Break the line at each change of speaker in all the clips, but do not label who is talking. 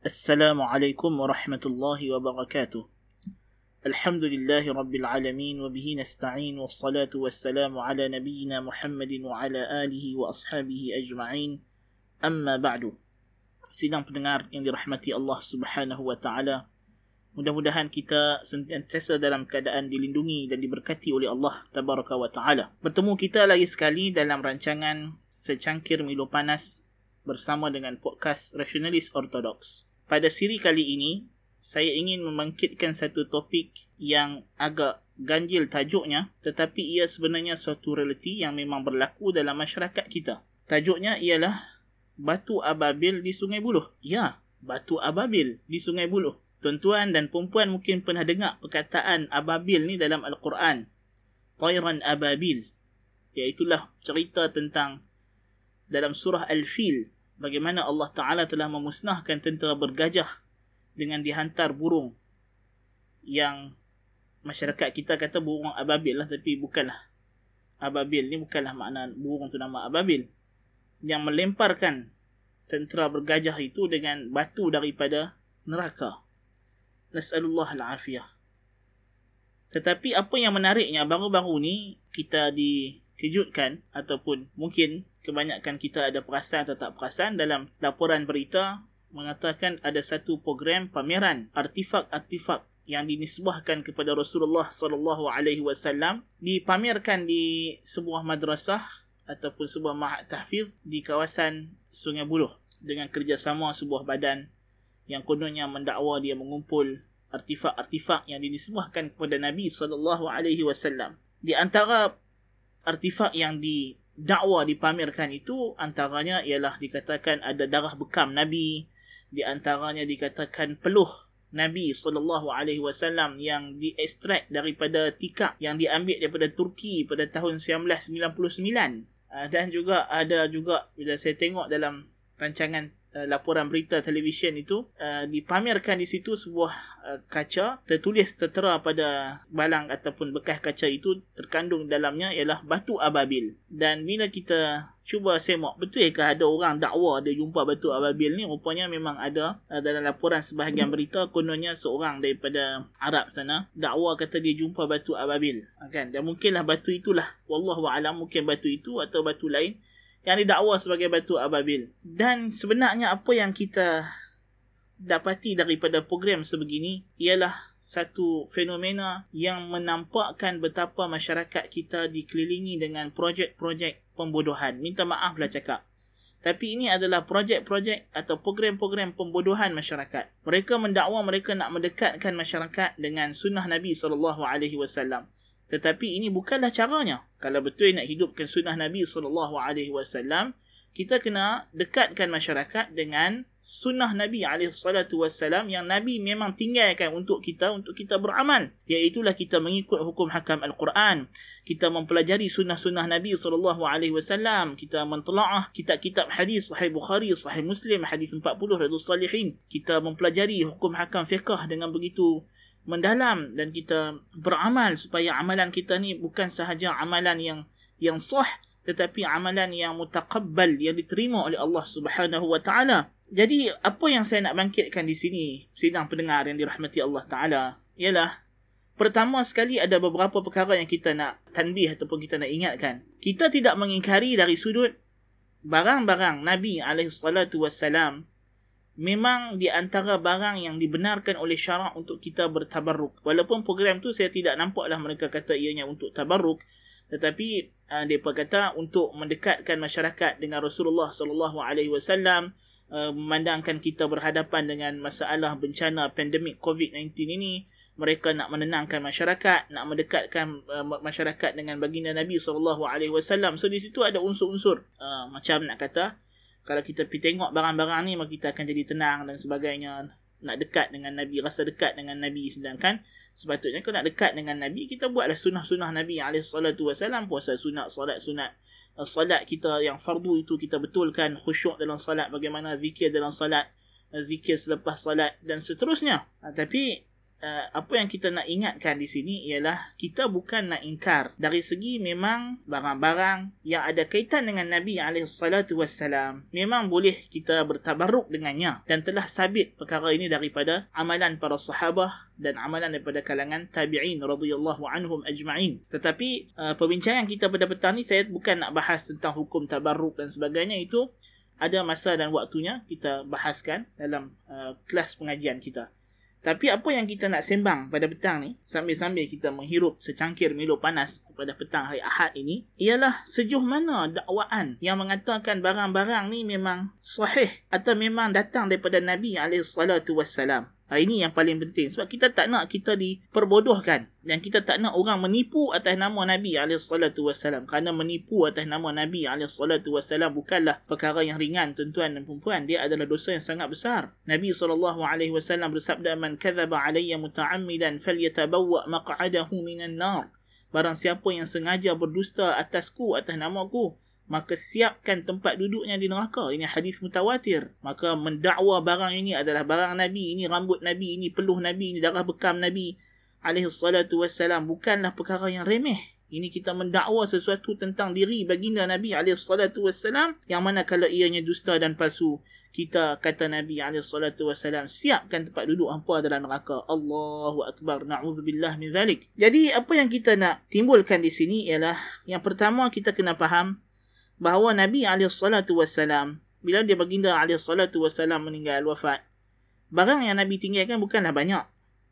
Assalamualaikum warahmatullahi wabarakatuh. الله وبركاته الحمد لله رب العالمين وبه نستعين ala والسلام Muhammadin wa ala alihi wa ashabihi ajma'in. Amma ba'du. Sidang pendengar yang dirahmati Allah subhanahu wa ta'ala Mudah-mudahan kita sentiasa dalam keadaan dilindungi dan diberkati oleh Allah tabaraka wa ta'ala. Bertemu kita lagi sekali dalam rancangan Secangkir Milo Panas bersama dengan podcast rasionalis Orthodox. Pada siri kali ini, saya ingin membangkitkan satu topik yang agak ganjil tajuknya tetapi ia sebenarnya suatu realiti yang memang berlaku dalam masyarakat kita. Tajuknya ialah batu ababil di Sungai Buloh. Ya, batu ababil di Sungai Buloh. Tuan-tuan dan perempuan mungkin pernah dengar perkataan ababil ni dalam Al-Quran. Tayran ababil. Iaitulah cerita tentang dalam surah Al-Fil. Bagaimana Allah Ta'ala telah memusnahkan tentera bergajah dengan dihantar burung. Yang masyarakat kita kata burung ababil lah. Tapi bukanlah. Ababil ni bukanlah makna burung tu nama ababil yang melemparkan tentera bergajah itu dengan batu daripada neraka. Nas'alullah al-afiyah. Tetapi apa yang menariknya baru-baru ni kita dikejutkan ataupun mungkin kebanyakan kita ada perasan atau tak perasan dalam laporan berita mengatakan ada satu program pameran artifak-artifak yang dinisbahkan kepada Rasulullah sallallahu alaihi wasallam dipamerkan di sebuah madrasah ataupun sebuah mahat tahfiz di kawasan Sungai Buloh dengan kerjasama sebuah badan yang kononnya mendakwa dia mengumpul artifak-artifak yang dinisbahkan kepada Nabi sallallahu alaihi wasallam. Di antara artifak yang didakwa dipamerkan itu antaranya ialah dikatakan ada darah bekam Nabi, di antaranya dikatakan peluh Nabi sallallahu alaihi wasallam yang diekstrak daripada tikar yang diambil daripada Turki pada tahun 1999 Uh, dan juga ada juga bila saya tengok dalam rancangan uh, laporan berita televisyen itu uh, dipamerkan di situ sebuah uh, kaca tertulis tertera pada balang ataupun bekas kaca itu terkandung dalamnya ialah batu ababil. Dan bila kita cuba semak betul ke ada orang dakwa dia jumpa batu ababil ni? Rupanya memang ada uh, dalam laporan sebahagian berita kononnya seorang daripada Arab sana dakwa kata dia jumpa batu ababil. Uh, kan? Dan mungkinlah batu itulah. Wallahu alam mungkin batu itu atau batu lain yang didakwa sebagai batu ababil dan sebenarnya apa yang kita dapati daripada program sebegini ialah satu fenomena yang menampakkan betapa masyarakat kita dikelilingi dengan projek-projek pembodohan. Minta maaf lah cakap. Tapi ini adalah projek-projek atau program-program pembodohan masyarakat. Mereka mendakwa mereka nak mendekatkan masyarakat dengan sunnah Nabi SAW. Tetapi ini bukanlah caranya. Kalau betul nak hidupkan sunnah Nabi SAW, kita kena dekatkan masyarakat dengan sunnah Nabi SAW yang Nabi memang tinggalkan untuk kita untuk kita beramal. Iaitulah kita mengikut hukum hakam Al-Quran. Kita mempelajari sunnah-sunnah Nabi SAW kita mentelaah kitab-kitab hadis Sahih Bukhari Sahih Muslim hadis 40 Radus Salihin. Kita mempelajari hukum hakam fiqah dengan begitu mendalam dan kita beramal supaya amalan kita ni bukan sahaja amalan yang yang sah tetapi amalan yang mutaqabbal yang diterima oleh Allah Subhanahu wa taala jadi apa yang saya nak bangkitkan di sini sidang pendengar yang dirahmati Allah Taala ialah pertama sekali ada beberapa perkara yang kita nak tanbih ataupun kita nak ingatkan. Kita tidak mengingkari dari sudut barang-barang Nabi alaihi salatu wasalam memang di antara barang yang dibenarkan oleh syarak untuk kita bertabarruk. Walaupun program tu saya tidak nampaklah mereka kata ianya untuk tabarruk tetapi uh, mereka kata untuk mendekatkan masyarakat dengan Rasulullah sallallahu alaihi wasallam Uh, memandangkan kita berhadapan dengan masalah bencana pandemik COVID-19 ini mereka nak menenangkan masyarakat nak mendekatkan uh, masyarakat dengan baginda Nabi SAW so di situ ada unsur-unsur uh, macam nak kata kalau kita pergi tengok barang-barang ni maka kita akan jadi tenang dan sebagainya. Nak dekat dengan Nabi rasa dekat dengan Nabi. Sedangkan sepatutnya kalau nak dekat dengan Nabi kita buatlah sunnah-sunnah Nabi SAW puasa sunat solat sunat. Salat kita yang fardu itu kita betulkan khusyuk dalam salat bagaimana zikir dalam salat zikir selepas salat dan seterusnya. Ha, tapi uh, apa yang kita nak ingatkan di sini ialah kita bukan nak ingkar dari segi memang barang-barang yang ada kaitan dengan Nabi SAW memang boleh kita bertabaruk dengannya dan telah sabit perkara ini daripada amalan para sahabah dan amalan daripada kalangan tabi'in radhiyallahu anhum ajma'in. Tetapi uh, perbincangan kita pada petang ni saya bukan nak bahas tentang hukum tabarruk dan sebagainya itu ada masa dan waktunya kita bahaskan dalam uh, kelas pengajian kita. Tapi apa yang kita nak sembang pada petang ni sambil-sambil kita menghirup secangkir Milo panas pada petang hari Ahad ini ialah sejauh mana dakwaan yang mengatakan barang-barang ni memang sahih atau memang datang daripada Nabi alaihi salatu wassalam. Ha, ini yang paling penting. Sebab kita tak nak kita diperbodohkan. Dan kita tak nak orang menipu atas nama Nabi SAW. Kerana menipu atas nama Nabi SAW bukanlah perkara yang ringan tuan-tuan dan perempuan. Dia adalah dosa yang sangat besar. Nabi SAW bersabda, Man kathaba alaiya muta'ammidan falyatabawwa maq'adahu minan nar. Barang siapa yang sengaja berdusta atasku, atas namaku, maka siapkan tempat duduknya di neraka. Ini hadis mutawatir. Maka mendakwa barang ini adalah barang Nabi, ini rambut Nabi, ini peluh Nabi, ini darah bekam Nabi alaihi salatu wassalam bukanlah perkara yang remeh. Ini kita mendakwa sesuatu tentang diri baginda Nabi alaihi salatu wassalam yang mana kalau ianya dusta dan palsu kita kata Nabi alaihi salatu wassalam siapkan tempat duduk hampa dalam neraka. Allahu akbar. Nauzubillah min zalik. Jadi apa yang kita nak timbulkan di sini ialah yang pertama kita kena faham bahawa Nabi SAW bila dia baginda SAW meninggal wafat barang yang Nabi tinggalkan bukanlah banyak.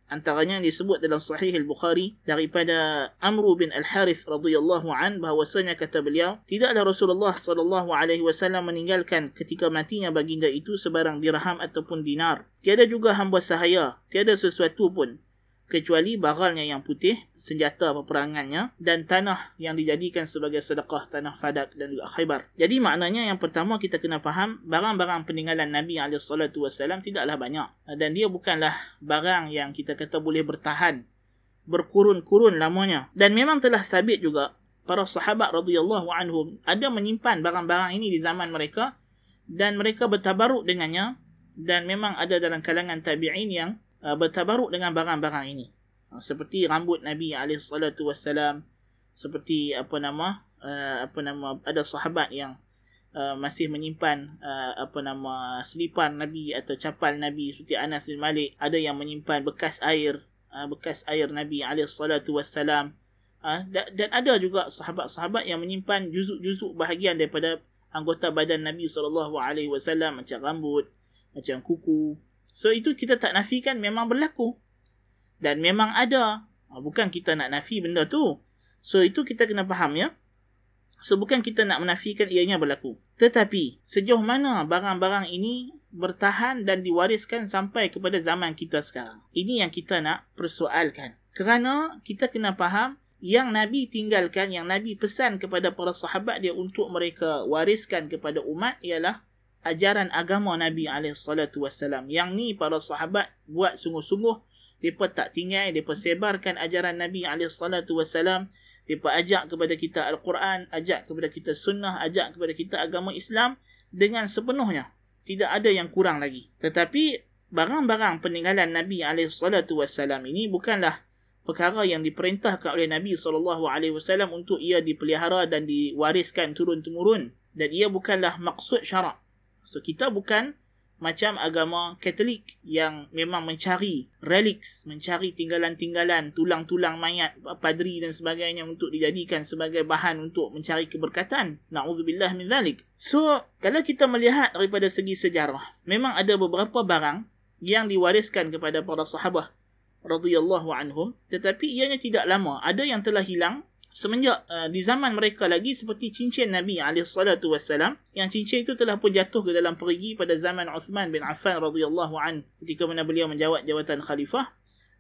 Antaranya yang disebut dalam sahih al-Bukhari daripada Amr bin Al-Harith radhiyallahu an bahwasanya kata beliau tidaklah Rasulullah sallallahu alaihi wasallam meninggalkan ketika matinya baginda itu sebarang dirham ataupun dinar. Tiada juga hamba sahaya tiada sesuatu pun kecuali baralnya yang putih, senjata peperangannya dan tanah yang dijadikan sebagai sedekah tanah Fadak dan juga Khaybar. Jadi maknanya yang pertama kita kena faham barang-barang peninggalan Nabi SAW tidaklah banyak dan dia bukanlah barang yang kita kata boleh bertahan berkurun-kurun lamanya dan memang telah sabit juga para sahabat radhiyallahu anhum ada menyimpan barang-barang ini di zaman mereka dan mereka bertabaruk dengannya dan memang ada dalam kalangan tabi'in yang uh, bertabaruk dengan barang-barang ini. Uh, seperti rambut Nabi alaihi salatu seperti apa nama uh, apa nama ada sahabat yang uh, masih menyimpan uh, apa nama selipan Nabi atau capal Nabi seperti Anas bin Malik, ada yang menyimpan bekas air uh, bekas air Nabi alaihi salatu. Uh, dan ada juga sahabat-sahabat yang menyimpan juzuk-juzuk bahagian daripada anggota badan Nabi sallallahu alaihi wasallam macam rambut, macam kuku, So itu kita tak nafikan memang berlaku. Dan memang ada. Ah, bukan kita nak nafi benda tu. So itu kita kena faham ya. So bukan kita nak menafikan ianya berlaku. Tetapi sejauh mana barang-barang ini bertahan dan diwariskan sampai kepada zaman kita sekarang. Ini yang kita nak persoalkan. Kerana kita kena faham yang Nabi tinggalkan, yang Nabi pesan kepada para sahabat dia untuk mereka wariskan kepada umat ialah ajaran agama Nabi SAW. Yang ni para sahabat buat sungguh-sungguh. Mereka tak tinggal, mereka sebarkan ajaran Nabi SAW. Mereka ajak kepada kita Al-Quran, ajak kepada kita Sunnah, ajak kepada kita agama Islam dengan sepenuhnya. Tidak ada yang kurang lagi. Tetapi barang-barang peninggalan Nabi SAW ini bukanlah perkara yang diperintahkan oleh Nabi SAW untuk ia dipelihara dan diwariskan turun-temurun. Dan ia bukanlah maksud syarak. So kita bukan macam agama Katolik yang memang mencari relics, mencari tinggalan-tinggalan, tulang-tulang mayat, padri dan sebagainya untuk dijadikan sebagai bahan untuk mencari keberkatan. Na'udzubillah min zalik. So, kalau kita melihat daripada segi sejarah, memang ada beberapa barang yang diwariskan kepada para sahabat radhiyallahu anhum tetapi ianya tidak lama. Ada yang telah hilang semenjak uh, di zaman mereka lagi seperti cincin Nabi wassalam yang cincin itu telah pun jatuh ke dalam perigi pada zaman Uthman bin Affan radhiyallahu an ketika mana beliau menjawat jawatan khalifah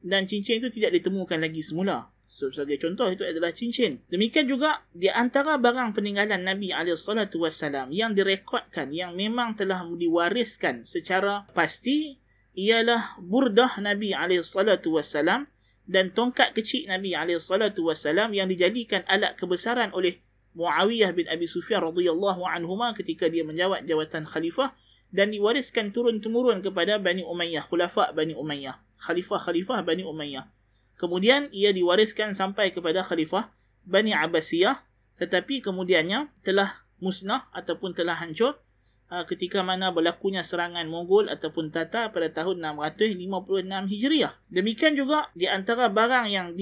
dan cincin itu tidak ditemukan lagi semula. Sebagai contoh itu adalah cincin. Demikian juga di antara barang peninggalan Nabi wassalam yang direkodkan yang memang telah diwariskan secara pasti ialah burdah Nabi wassalam dan tongkat kecil Nabi SAW yang dijadikan alat kebesaran oleh Muawiyah bin Abi Sufyan radhiyallahu anhuma ketika dia menjawat jawatan khalifah dan diwariskan turun-temurun kepada Bani Umayyah, khulafa Bani Umayyah. khalifah-khalifah Bani Umayyah. Kemudian ia diwariskan sampai kepada khalifah Bani Abbasiyah tetapi kemudiannya telah musnah ataupun telah hancur ketika mana berlakunya serangan Mongol ataupun Tatar pada tahun 656 Hijriah. Demikian juga di antara barang yang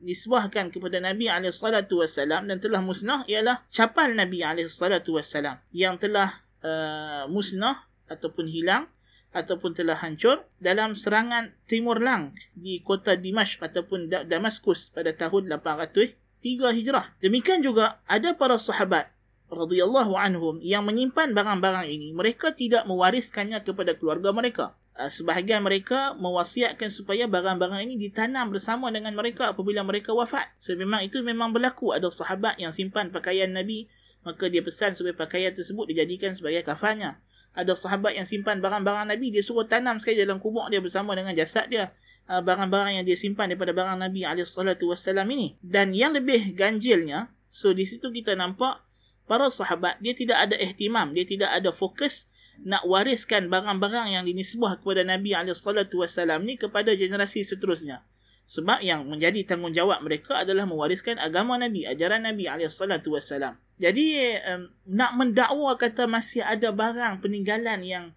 disebahkan kepada Nabi SAW dan telah musnah ialah capal Nabi SAW yang telah uh, musnah ataupun hilang ataupun telah hancur dalam serangan Timur Lang di kota Dimashq ataupun Damaskus pada tahun 800 tiga hijrah. Demikian juga ada para sahabat radhiyallahu anhum yang menyimpan barang-barang ini, mereka tidak mewariskannya kepada keluarga mereka. Ah, sebahagian mereka mewasiatkan supaya barang-barang ini ditanam bersama dengan mereka apabila mereka wafat. So memang itu memang berlaku. Ada sahabat yang simpan pakaian Nabi, maka dia pesan supaya pakaian tersebut dijadikan sebagai kafannya. Ada sahabat yang simpan barang-barang Nabi, dia suruh tanam sekali dalam kubur dia bersama dengan jasad dia. Uh, barang-barang yang dia simpan daripada barang Nabi SAW ini. Dan yang lebih ganjilnya, so di situ kita nampak para sahabat, dia tidak ada ihtimam, dia tidak ada fokus nak wariskan barang-barang yang dinisbah kepada Nabi SAW ni kepada generasi seterusnya. Sebab yang menjadi tanggungjawab mereka adalah mewariskan agama Nabi, ajaran Nabi SAW. Jadi, um, nak mendakwa kata masih ada barang peninggalan yang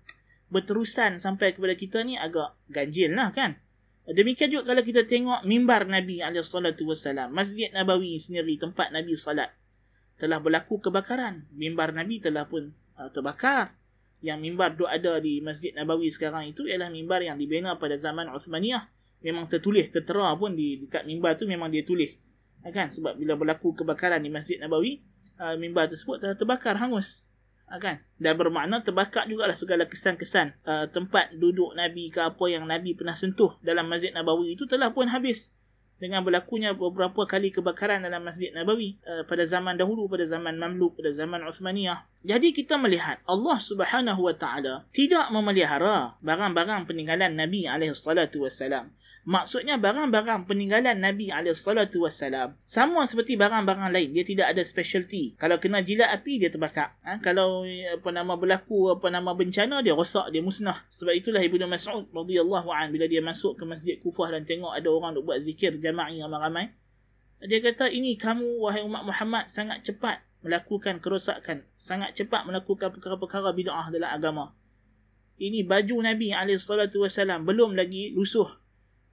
berterusan sampai kepada kita ni agak ganjil lah kan. Demikian juga kalau kita tengok mimbar Nabi SAW. Masjid Nabawi sendiri tempat Nabi salat. Telah berlaku kebakaran. Mimbar Nabi telah pun uh, terbakar. Yang mimbar tu ada di Masjid Nabawi sekarang itu ialah mimbar yang dibina pada zaman Uthmaniyah. Memang tertulis, tertera pun di dekat mimbar tu memang dia tulis. Ha, kan? Sebab bila berlaku kebakaran di Masjid Nabawi, uh, mimbar tersebut telah terbakar hangus. Ha, kan? Dan bermakna terbakar jugalah segala kesan-kesan uh, tempat duduk Nabi ke apa yang Nabi pernah sentuh dalam Masjid Nabawi itu telah pun habis dengan berlakunya beberapa kali kebakaran dalam Masjid Nabawi uh, pada zaman dahulu pada zaman Mamluk pada zaman Uthmaniyah. Jadi kita melihat Allah Subhanahu Wa Taala tidak memelihara barang-barang peninggalan Nabi alaihi salatu wasalam Maksudnya barang-barang peninggalan Nabi SAW sama seperti barang-barang lain. Dia tidak ada specialty. Kalau kena jilat api, dia terbakar. Ha? Kalau apa nama berlaku apa nama bencana, dia rosak, dia musnah. Sebab itulah Ibnu Mas'ud radhiyallahu an bila dia masuk ke Masjid Kufah dan tengok ada orang duk buat zikir jama'i ramai-ramai. Dia kata, ini kamu wahai umat Muhammad sangat cepat melakukan kerosakan. Sangat cepat melakukan perkara-perkara bid'ah dalam agama. Ini baju Nabi SAW belum lagi lusuh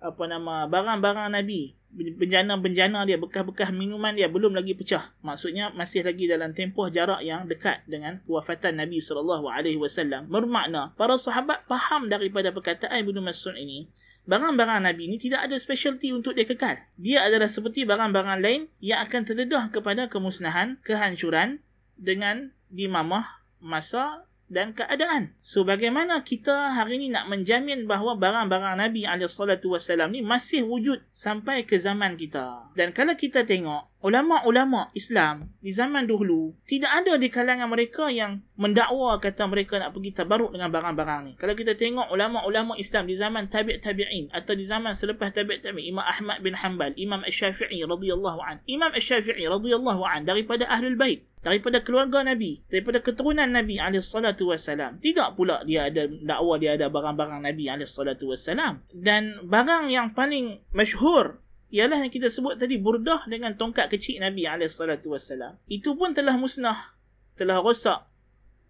apa nama barang-barang Nabi. Benjana-benjana dia bekas-bekas minuman dia belum lagi pecah. Maksudnya masih lagi dalam tempoh jarak yang dekat dengan kewafatan Nabi sallallahu alaihi wasallam. Bermakna para sahabat faham daripada perkataan Ibnu Mas'ud ini barang-barang Nabi ini tidak ada specialty untuk dia kekal. Dia adalah seperti barang-barang lain yang akan terdedah kepada kemusnahan kehancuran dengan dimamah masa dan keadaan. So bagaimana kita hari ini nak menjamin bahawa barang-barang Nabi SAW ni masih wujud sampai ke zaman kita. Dan kalau kita tengok ulama-ulama Islam di zaman dahulu tidak ada di kalangan mereka yang mendakwa kata mereka nak pergi tabaruk dengan barang-barang ni. Kalau kita tengok ulama-ulama Islam di zaman tabi' tabi'in atau di zaman selepas tabi' tabi'in Imam Ahmad bin Hanbal, Imam Asy-Syafi'i radhiyallahu an. Imam Asy-Syafi'i radhiyallahu an daripada ahlul bait, daripada keluarga Nabi, daripada keturunan Nabi alaihi salatu wasalam. Tidak pula dia ada dakwa dia ada barang-barang Nabi alaihi salatu wasalam. Dan barang yang paling masyhur ialah yang kita sebut tadi burdah dengan tongkat kecil Nabi SAW. Itu pun telah musnah, telah rosak.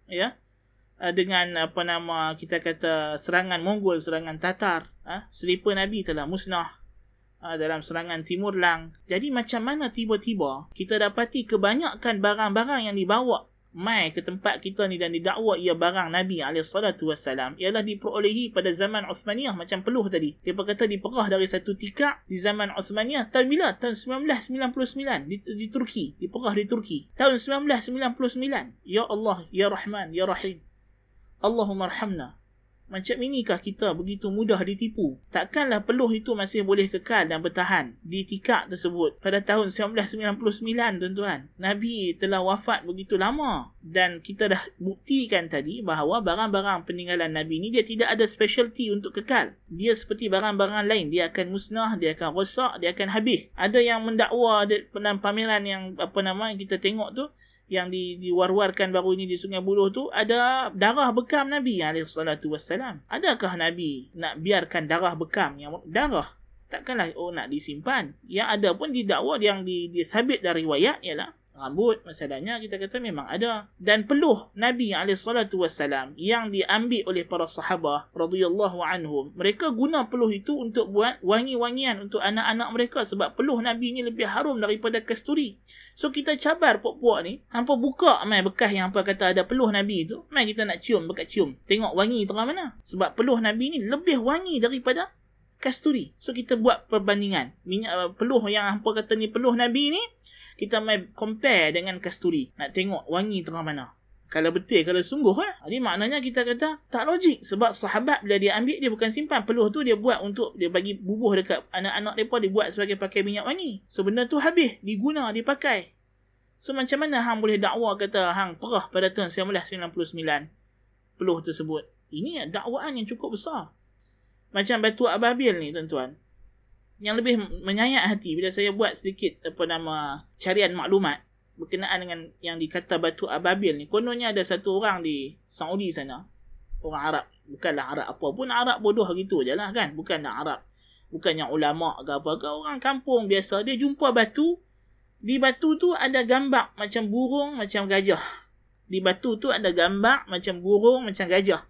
Ya. Ah, dengan apa nama kita kata serangan Mongol, serangan Tatar. Ha? Selipar Nabi telah musnah ah, dalam serangan Timur Lang. Jadi macam mana tiba-tiba kita dapati kebanyakan barang-barang yang dibawa mai ke tempat kita ni dan didakwa ia barang Nabi SAW ialah diperolehi pada zaman Uthmaniyah macam peluh tadi. Dia berkata diperah dari satu tikar di zaman Uthmaniyah tahun bila? Tahun 1999 di, di Turki. Diperah di Turki. Tahun 1999. Ya Allah, Ya Rahman, Ya Rahim. Allahumma arhamna. Macam inikah kita begitu mudah ditipu? Takkanlah peluh itu masih boleh kekal dan bertahan di tikak tersebut pada tahun 1999 tuan-tuan. Nabi telah wafat begitu lama dan kita dah buktikan tadi bahawa barang-barang peninggalan Nabi ni dia tidak ada specialty untuk kekal. Dia seperti barang-barang lain. Dia akan musnah, dia akan rosak, dia akan habis. Ada yang mendakwa dalam pameran yang apa nama yang kita tengok tu yang di, diwar-warkan baru ini di Sungai Buloh tu ada darah bekam Nabi wassalam. Adakah Nabi nak biarkan darah bekam yang darah takkanlah oh nak disimpan. Yang ada pun didakwa yang disabit dari riwayat ialah rambut masalahnya kita kata memang ada. Dan peluh Nabi alaihissalatu wassalam yang diambil oleh para sahabat radhiyallahu anhum. Mereka guna peluh itu untuk buat wangi-wangian untuk anak-anak mereka sebab peluh Nabi ni lebih harum daripada kasturi. So kita cabar puak-puak ni hampa buka mai bekas yang hampa kata ada peluh Nabi tu mai kita nak cium bekat cium. Tengok wangi tengah mana. Sebab peluh Nabi ni lebih wangi daripada kasturi so kita buat perbandingan minyak peluh yang hampa kata ni peluh Nabi ni kita mai compare dengan kasturi. Nak tengok wangi tengah mana. Kalau betul, kalau sungguh lah. Jadi maknanya kita kata tak logik. Sebab sahabat bila dia ambil, dia bukan simpan. Peluh tu dia buat untuk dia bagi bubuh dekat anak-anak mereka. Dia buat sebagai pakai minyak wangi. So benda tu habis. Diguna, dipakai. So macam mana hang boleh dakwa kata hang perah pada tahun 1999. Peluh tersebut. Ini dakwaan yang cukup besar. Macam batu ababil ni tuan-tuan. Yang lebih menyayat hati bila saya buat sedikit apa nama carian maklumat berkenaan dengan yang dikata batu ababil ni. Kononnya ada satu orang di Saudi sana. Orang Arab. Bukanlah Arab apa pun Arab bodoh gitu je lah kan. Bukanlah Arab. Bukan yang ulama ke apa ke. Orang kampung biasa dia jumpa batu. Di batu tu ada gambar macam burung macam gajah. Di batu tu ada gambar macam burung macam gajah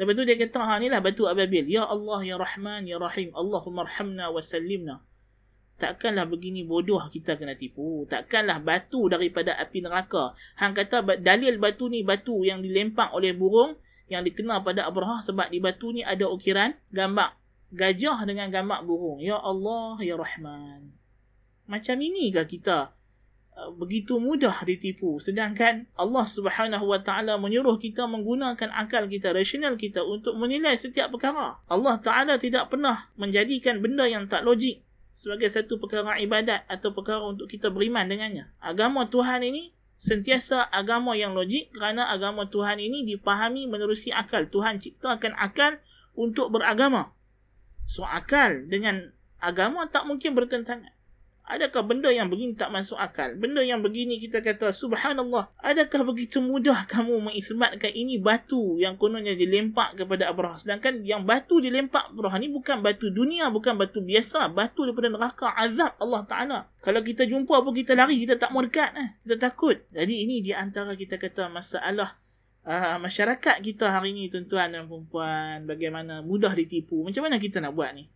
Lepas tu dia kata, ha inilah batu ababil. Ya Allah, Ya Rahman, Ya Rahim. Allahumma arhamna wa sallimna. Takkanlah begini bodoh kita kena tipu. Takkanlah batu daripada api neraka. Hang kata dalil batu ni batu yang dilempak oleh burung yang dikenal pada Abraha sebab di batu ni ada ukiran gambar gajah dengan gambar burung. Ya Allah, Ya Rahman. Macam inikah kita begitu mudah ditipu. Sedangkan Allah Subhanahu wa taala menyuruh kita menggunakan akal kita rasional kita untuk menilai setiap perkara. Allah taala tidak pernah menjadikan benda yang tak logik sebagai satu perkara ibadat atau perkara untuk kita beriman dengannya. Agama Tuhan ini sentiasa agama yang logik kerana agama Tuhan ini dipahami menerusi akal. Tuhan ciptakan akal untuk beragama. So akal dengan agama tak mungkin bertentangan Adakah benda yang begini tak masuk akal? Benda yang begini kita kata, Subhanallah, adakah begitu mudah kamu mengisbatkan ini batu yang kononnya dilempak kepada Abraha? Sedangkan yang batu dilempak Abraha ni bukan batu dunia, bukan batu biasa. Batu daripada neraka azab Allah Ta'ala. Kalau kita jumpa pun kita lari, kita tak mau dekat. Eh? Kita takut. Jadi ini di antara kita kata masalah uh, masyarakat kita hari ini tuan-tuan dan perempuan. Bagaimana mudah ditipu. Macam mana kita nak buat ni?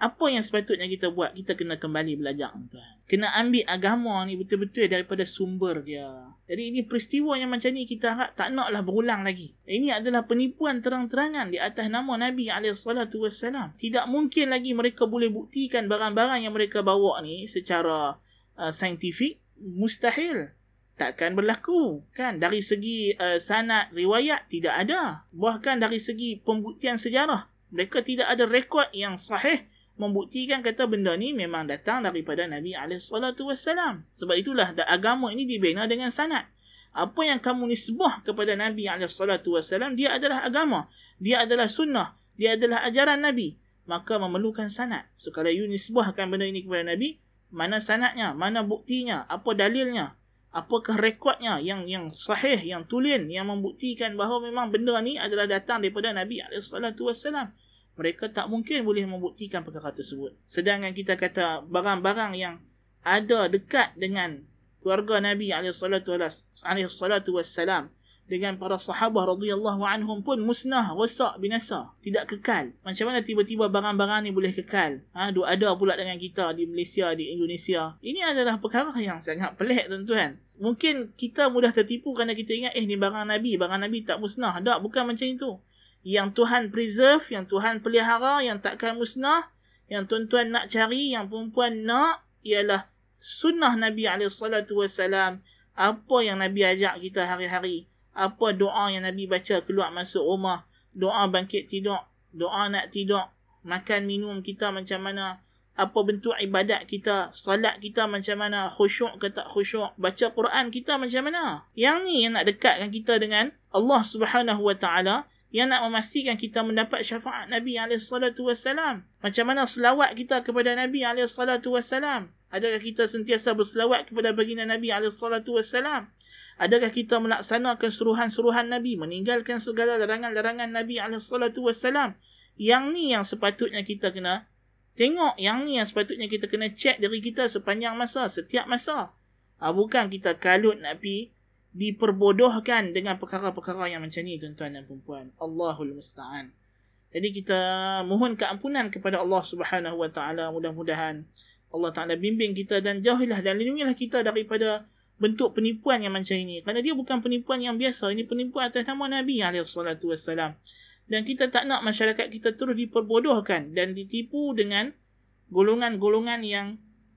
Apa yang sepatutnya kita buat? Kita kena kembali belajar tuan. Kena ambil agama ni betul-betul daripada sumber dia. Jadi ini peristiwa yang macam ni kita harap tak naklah berulang lagi. Ini adalah penipuan terang-terangan di atas nama Nabi SAW tidak mungkin lagi mereka boleh buktikan barang-barang yang mereka bawa ni secara uh, saintifik. Mustahil. Takkan berlaku. Kan dari segi uh, sanad riwayat tidak ada. Bahkan dari segi pembuktian sejarah mereka tidak ada rekod yang sahih membuktikan kata benda ni memang datang daripada Nabi SAW. Sebab itulah agama ini dibina dengan sanat. Apa yang kamu nisbah kepada Nabi SAW, dia adalah agama. Dia adalah sunnah. Dia adalah ajaran Nabi. Maka memerlukan sanat. So, kalau you nisbahkan benda ini kepada Nabi, mana sanatnya? Mana buktinya? Apa dalilnya? Apakah rekodnya yang yang sahih, yang tulen, yang membuktikan bahawa memang benda ni adalah datang daripada Nabi SAW mereka tak mungkin boleh membuktikan perkara tersebut. Sedangkan kita kata barang-barang yang ada dekat dengan keluarga Nabi wassalam dengan para sahabat radhiyallahu anhum pun musnah, rosak, binasa, tidak kekal. Macam mana tiba-tiba barang-barang ni boleh kekal? Ha, duk ada pula dengan kita di Malaysia, di Indonesia. Ini adalah perkara yang sangat pelik tuan-tuan. Mungkin kita mudah tertipu kerana kita ingat eh ni barang Nabi, barang Nabi tak musnah. Tak, bukan macam itu yang Tuhan preserve, yang Tuhan pelihara, yang takkan musnah, yang tuan-tuan nak cari, yang perempuan nak ialah sunnah Nabi SAW. Apa yang Nabi ajak kita hari-hari. Apa doa yang Nabi baca keluar masuk rumah. Doa bangkit tidur. Doa nak tidur. Makan minum kita macam mana. Apa bentuk ibadat kita. Salat kita macam mana. Khusyuk ke tak khusyuk. Baca Quran kita macam mana. Yang ni yang nak dekatkan kita dengan Allah Subhanahu Wa Taala yang nak memastikan kita mendapat syafaat Nabi SAW. Macam mana selawat kita kepada Nabi SAW. Adakah kita sentiasa berselawat kepada baginda Nabi SAW? Adakah kita melaksanakan suruhan-suruhan Nabi, meninggalkan segala larangan-larangan Nabi SAW? Yang ni yang sepatutnya kita kena tengok. Yang ni yang sepatutnya kita kena cek diri kita sepanjang masa, setiap masa. Ha, bukan kita kalut nak pergi diperbodohkan dengan perkara-perkara yang macam ni tuan-tuan dan puan Allahul Musta'an. Jadi kita mohon keampunan kepada Allah Subhanahu Wa Taala mudah-mudahan Allah Ta'ala bimbing kita dan jauhilah dan lindungilah kita daripada bentuk penipuan yang macam ini. Kerana dia bukan penipuan yang biasa. Ini penipuan atas nama Nabi SAW. Dan kita tak nak masyarakat kita terus diperbodohkan dan ditipu dengan golongan-golongan yang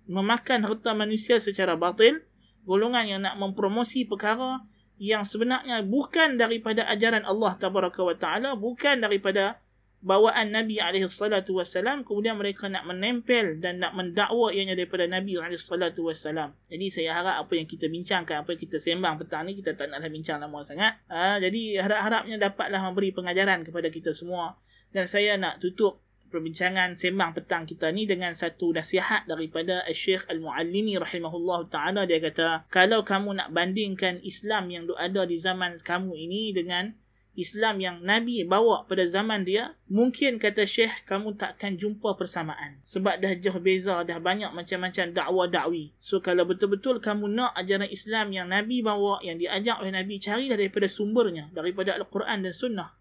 memakan harta manusia secara batil. Golongan yang nak mempromosi perkara yang sebenarnya bukan daripada ajaran Allah Ta'ala. Bukan daripada bawaan Nabi SAW kemudian mereka nak menempel dan nak mendakwa ianya daripada Nabi SAW jadi saya harap apa yang kita bincangkan apa yang kita sembang petang ni kita tak naklah bincang lama sangat ha, jadi harap-harapnya dapatlah memberi pengajaran kepada kita semua dan saya nak tutup perbincangan sembang petang kita ni dengan satu nasihat daripada Syekh Al-Muallimi rahimahullah ta'ala dia kata kalau kamu nak bandingkan Islam yang ada di zaman kamu ini dengan Islam yang Nabi bawa pada zaman dia, mungkin kata Syekh kamu takkan jumpa persamaan. Sebab dah jauh beza, dah banyak macam-macam dakwah dakwi. So kalau betul-betul kamu nak ajaran Islam yang Nabi bawa, yang diajak oleh Nabi, carilah daripada sumbernya, daripada Al-Quran dan Sunnah.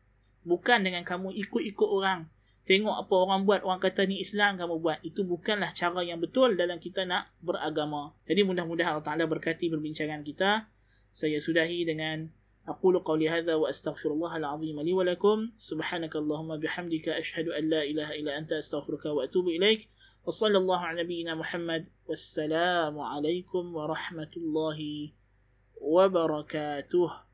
Bukan dengan kamu ikut-ikut orang Tengok apa orang buat, orang kata ni Islam kamu buat. Itu bukanlah cara yang betul dalam kita nak beragama. Jadi mudah-mudahan Allah Ta'ala berkati perbincangan kita. Saya sudahi dengan أقول قولي هذا وأستغفر الله العظيم لي ولكم سبحانك اللهم بحمدك أشهد أن لا إله إلا أنت أستغفرك وأتوب إليك وصلى الله على نبينا محمد والسلام عليكم ورحمة الله وبركاته